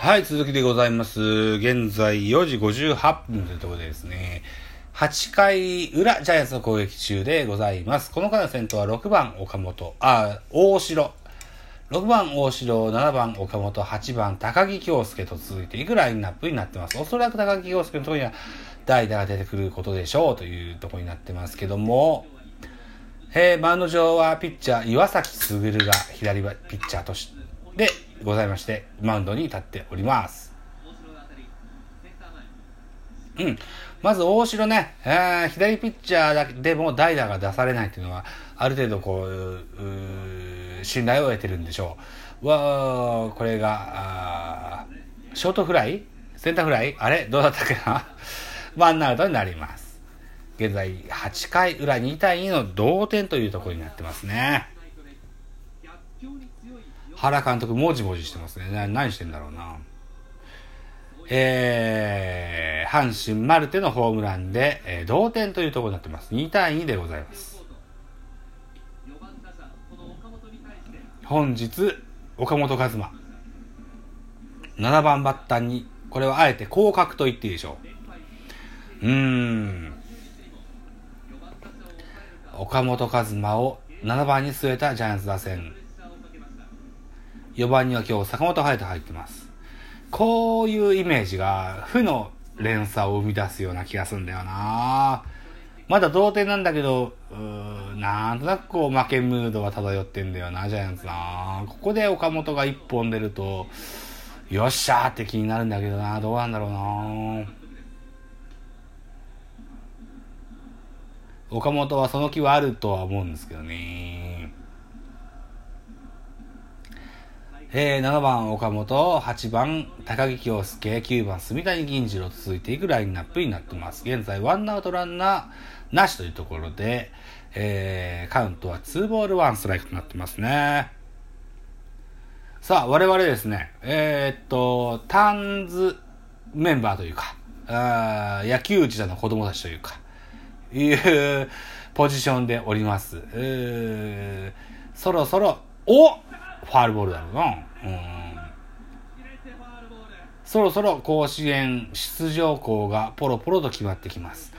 はい、続きでございます。現在4時58分というところでですね、8回裏ジャイアンツの攻撃中でございます。この回の先頭は6番岡本、あ、大城。6番大城、7番岡本、8番高木京介と続いていくラインナップになってます。おそらく高木京介のところには代打が出てくることでしょうというところになってますけども、えー、マウンド上はピッチャー岩崎優が左ピッチャーとしてございまして、マウンドに立っております。うん。まず大城ね、えー、左ピッチャーだけでも代打が出されないっていうのは、ある程度こう、う信頼を得てるんでしょう。わ、これが、ショートフライ？センターフライ？あれ？どうだったっけな？ワンアウトになります。現在、8回裏2対2の同点というところになってますね。原監督、もじもじしてますね。何してんだろうな。えー、阪神マルテのホームランで、えー、同点というところになってます。2対2でございます。本日、岡本和真。7番バッターに、これはあえて降格と言っていいでしょう。うーん。岡本和真を7番に据えたジャイアンツ打線。4番には今日坂本勇人入ってます。こういうイメージが負の連鎖を生み出すような気がするんだよなまだ同点なんだけど、うーなんとなくこう負けムードが漂ってんだよな、ジャイアンツなここで岡本が1本出ると、よっしゃーって気になるんだけどなどうなんだろうな岡本はその気はあるとは思うんですけどね。えー、7番岡本、8番高木京介、9番住谷銀次郎と続いていくラインナップになってます。現在、ワンアウトランナーなしというところで、えー、カウントは2ボール1ストライクとなってますね。さあ、我々ですね、えー、っと、タンズメンバーというか、あ野球児の子供たちというか、いうポジションでおります。そろそろ、おファールボールだろうな。うん。そろそろ甲子園出場校がポロポロと決まってきます。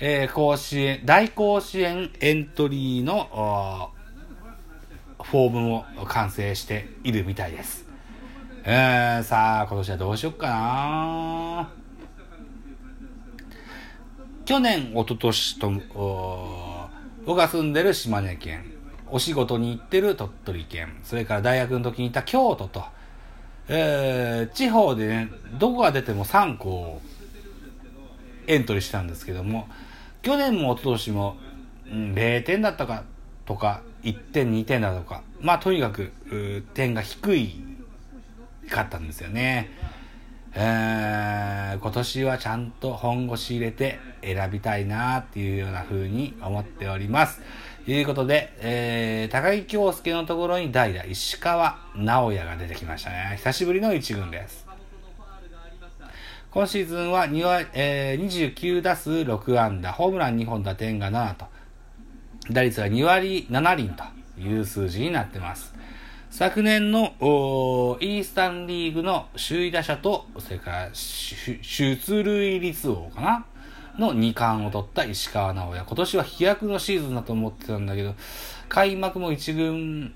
えー、甲子園、大甲子園エントリーのフォームも完成しているみたいです。えー、さあ、今年はどうしよっかな去年、一昨年と、僕が住んでる島根県、お仕事に行ってる鳥取県、それから大学の時にいた京都と、えー、地方でね、どこが出ても3校エントリーしたんですけども、去年も一昨年も、うん、0点だったかとか、1点、2点だとか、まあとにかく、点が低いかったんですよね。えー、今年はちゃんと本腰入れて選びたいなっていうような風に思っております。ということで、えー、高木京介のところに代打、石川直也が出てきましたね。久しぶりの一軍です。今シーズンは2割、えー、29打数6安打、ホームラン2本打点が7と、打率は2割7厘という数字になってます。昨年のイースタンリーグの首位打者と、それから出塁率王かな？の2冠を取った石川直也。今年は飛躍のシーズンだと思ってたんだけど、開幕も1軍、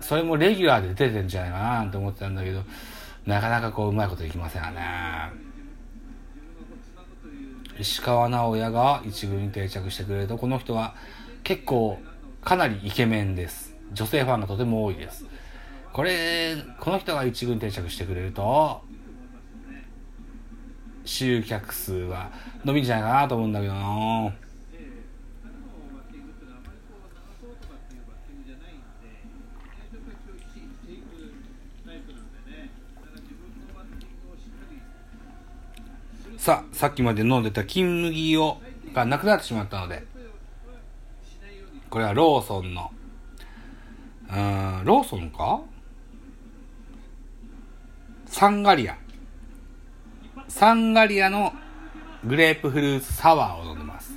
それもレギュラーで出てるんじゃないかななんて思ってたんだけど、なかなかこううまいこといきませんよね。石川直也が1軍に定着してくれると、この人は結構かなりイケメンです。女性ファンがとても多いです。これ、この人が一軍定着してくれると、集客数は伸びんじゃないかなと思うんだけどなさあ、さっきまで飲んでた金麦をがなくなってしまったので、これはローソンのうん、ローソンか？サンガリア。サンガリアのグレープフルーツサワーを飲んでます。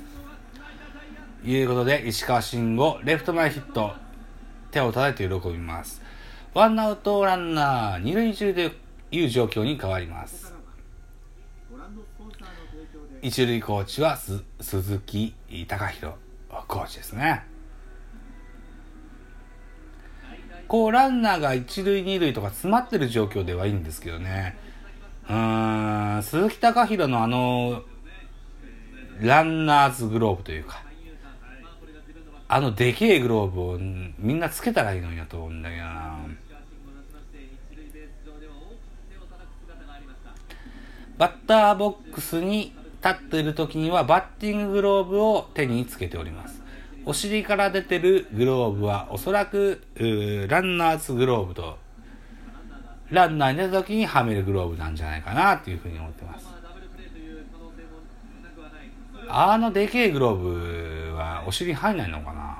いうことで、石川慎吾、レフト前ヒット、手を叩いて喜びます。ワンアウトランナー、二塁中でいう状況に変わります一塁コーチは鈴木貴弘コーチですねこうランナーが一塁二塁とか詰まってる状況ではいいんですけどねうーん鈴木貴弘のあのランナーズグローブというかあのでけえグローブをみんなつけたらいいのになと思うんだけどなバッターボックスに立っている時にはバッティンググローブを手につけております。お尻から出てるグローブはおそらくランナーズグローブとランナーに出た時にはめるグローブなんじゃないかなっていうふうに思ってます。あのでけえグローブはお尻入んないのかな？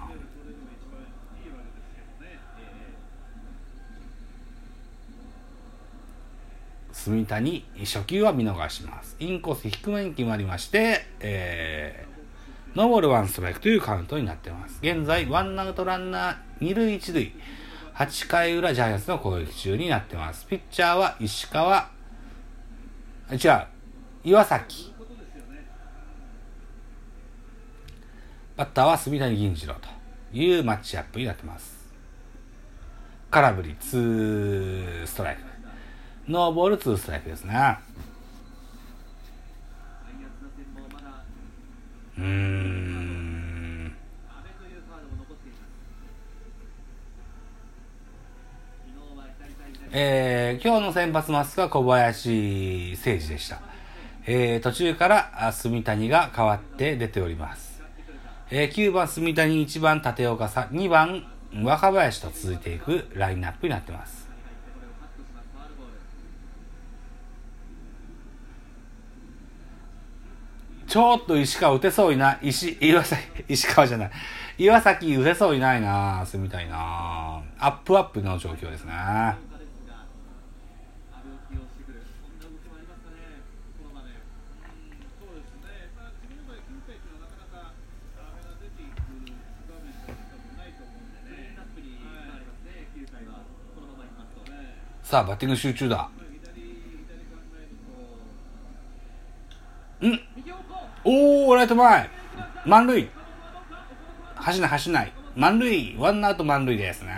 住谷初球は見逃します。インコース低めに決まりまして、えー、ノーボールワンストライクというカウントになっています。現在、ワンアウトランナー二塁一塁、8回裏ジャイアンツの攻撃中になっています。ピッチャーは石川、違う、岩崎。バッターは住谷銀次郎というマッチアップになってます。空振り、ツーストライク。ノーボールツーストライクですね。うん。えー、今日の先発マスクは小林誠司でした。えー、途中から炭谷が変わって出ております。えー、9番住谷、1番立岡さん、2番若林と続いていくラインナップになってます。ちょっと石川打てそうにない、石、岩崎、石川じゃない。岩崎打てそうにないなぁ、みたいなアップアップの状況ですね。さあ、バッティング集中だ。んおー、ライト前満塁走ない走ない。満塁ワンアウト満塁ですね。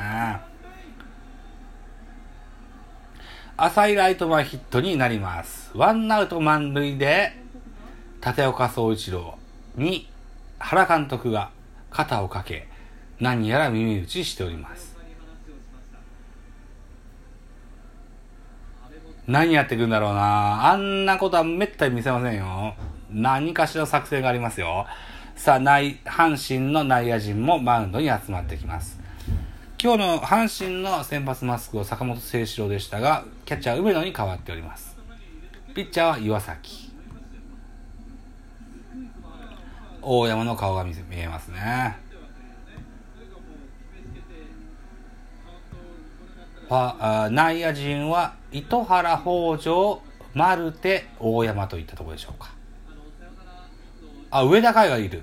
浅いライト前ヒットになります。ワンアウト満塁で、立岡総一郎に原監督が肩をかけ、何やら耳打ちしております。何やってくんだろうなあんなことはめったに見せませんよ。何かしら作戦がありますよ。さあ、内、阪神の内野陣もマウンドに集まってきます。今日の阪神の先発マスクを坂本誠志郎でしたが、キャッチャー梅野に変わっております。ピッチャーは岩崎。大山の顔が見えますね。内野陣は糸原北条マルテ大山といったところでしょうか。あ上田海がいる。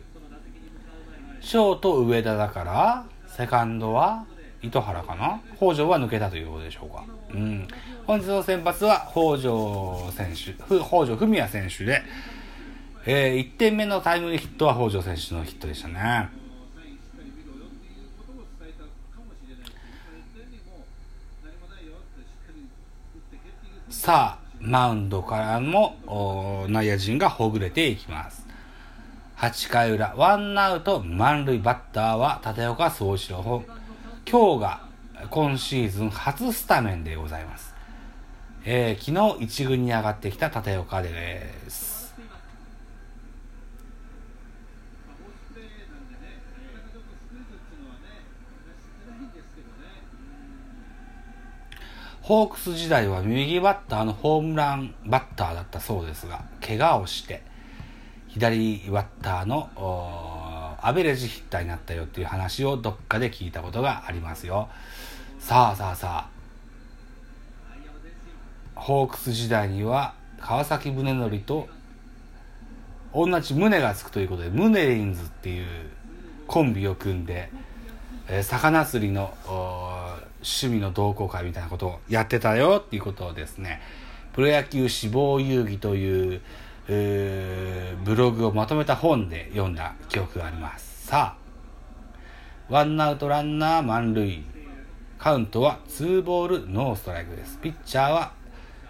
ショート上田だからセカンドは糸原かな。北条は抜けたということでしょうか。うん。本日の先発は北条選手北条文也選手で、えー、1点目のタイムリーヒットは北条選手のヒットでしたね。さあ、マウンドからも内野陣がほぐれていきます。8回裏、ワンアウト満塁バッターは立岡総一郎。今日が今シーズン初スタメンでございます。えー、昨日1軍に上がってきた立岡です。ホークス時代は右バッターのホームランバッターだったそうですが、怪我をして、左バッターのアベレージヒッターになったよっていう話をどっかで聞いたことがありますよ。さあさあさあ、ホークス時代には川崎宗則と同じ胸がつくということで、ムネリンズっていうコンビを組んで、えー、魚釣りの趣味の同好会みたいなことをやってたよっていうことをですね、プロ野球志望遊戯という、えーブログをまとめた本で読んだ記憶があります。さあ、ワンアウトランナー満塁。カウントは2ボールノーストライクです。ピッチャーは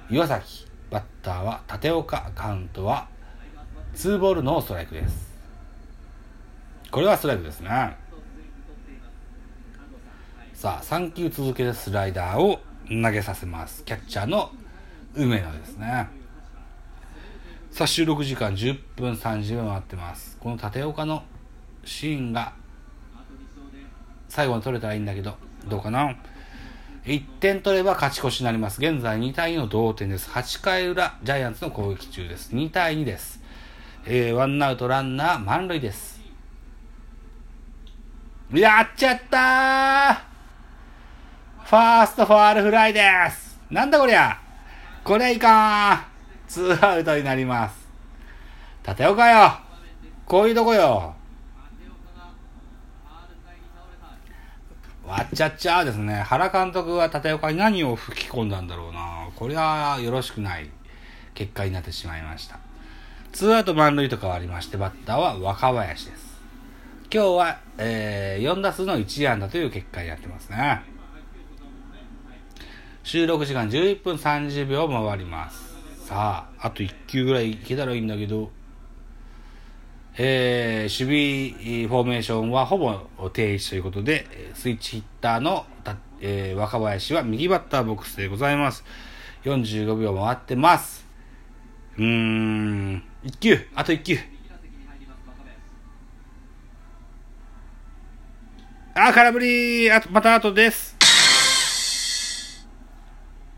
岩崎。バッターは立岡。カウントは2ボールノーストライクです。これはストライクですね。さあ、3球続けてスライダーを投げさせます。キャッチャーの梅野ですね。さあ、収録時間10分30秒回ってます。この立岡のシーンが最後に取れたらいいんだけど、どうかな？1点取れば勝ち越しになります。現在2対2の同点です。8回裏、ジャイアンツの攻撃中です。2対2です。えー、ワンアウトランナー満塁です。やっちゃったーファーストファールフライですなんだこりゃこれいかんツーアウトになります。立岡よこういうとこよわっちゃっちゃですね。原監督は立岡に何を吹き込んだんだろうな。これはよろしくない結果になってしまいました。ツーアウト満塁と変わりまして、バッターは若林です。今日は、えー、4打数の1安打という結果になってますね。収録時間11分30秒回ります。さあ、あと1球ぐらいいけたらいいんだけど、えー、守備フォーメーションはほぼ定位置ということで、スイッチヒッターの、えー、若林は右バッターボックスでございます。45秒回ってます。うーん、1球、あと1球。あ、空振り、あと、また後です。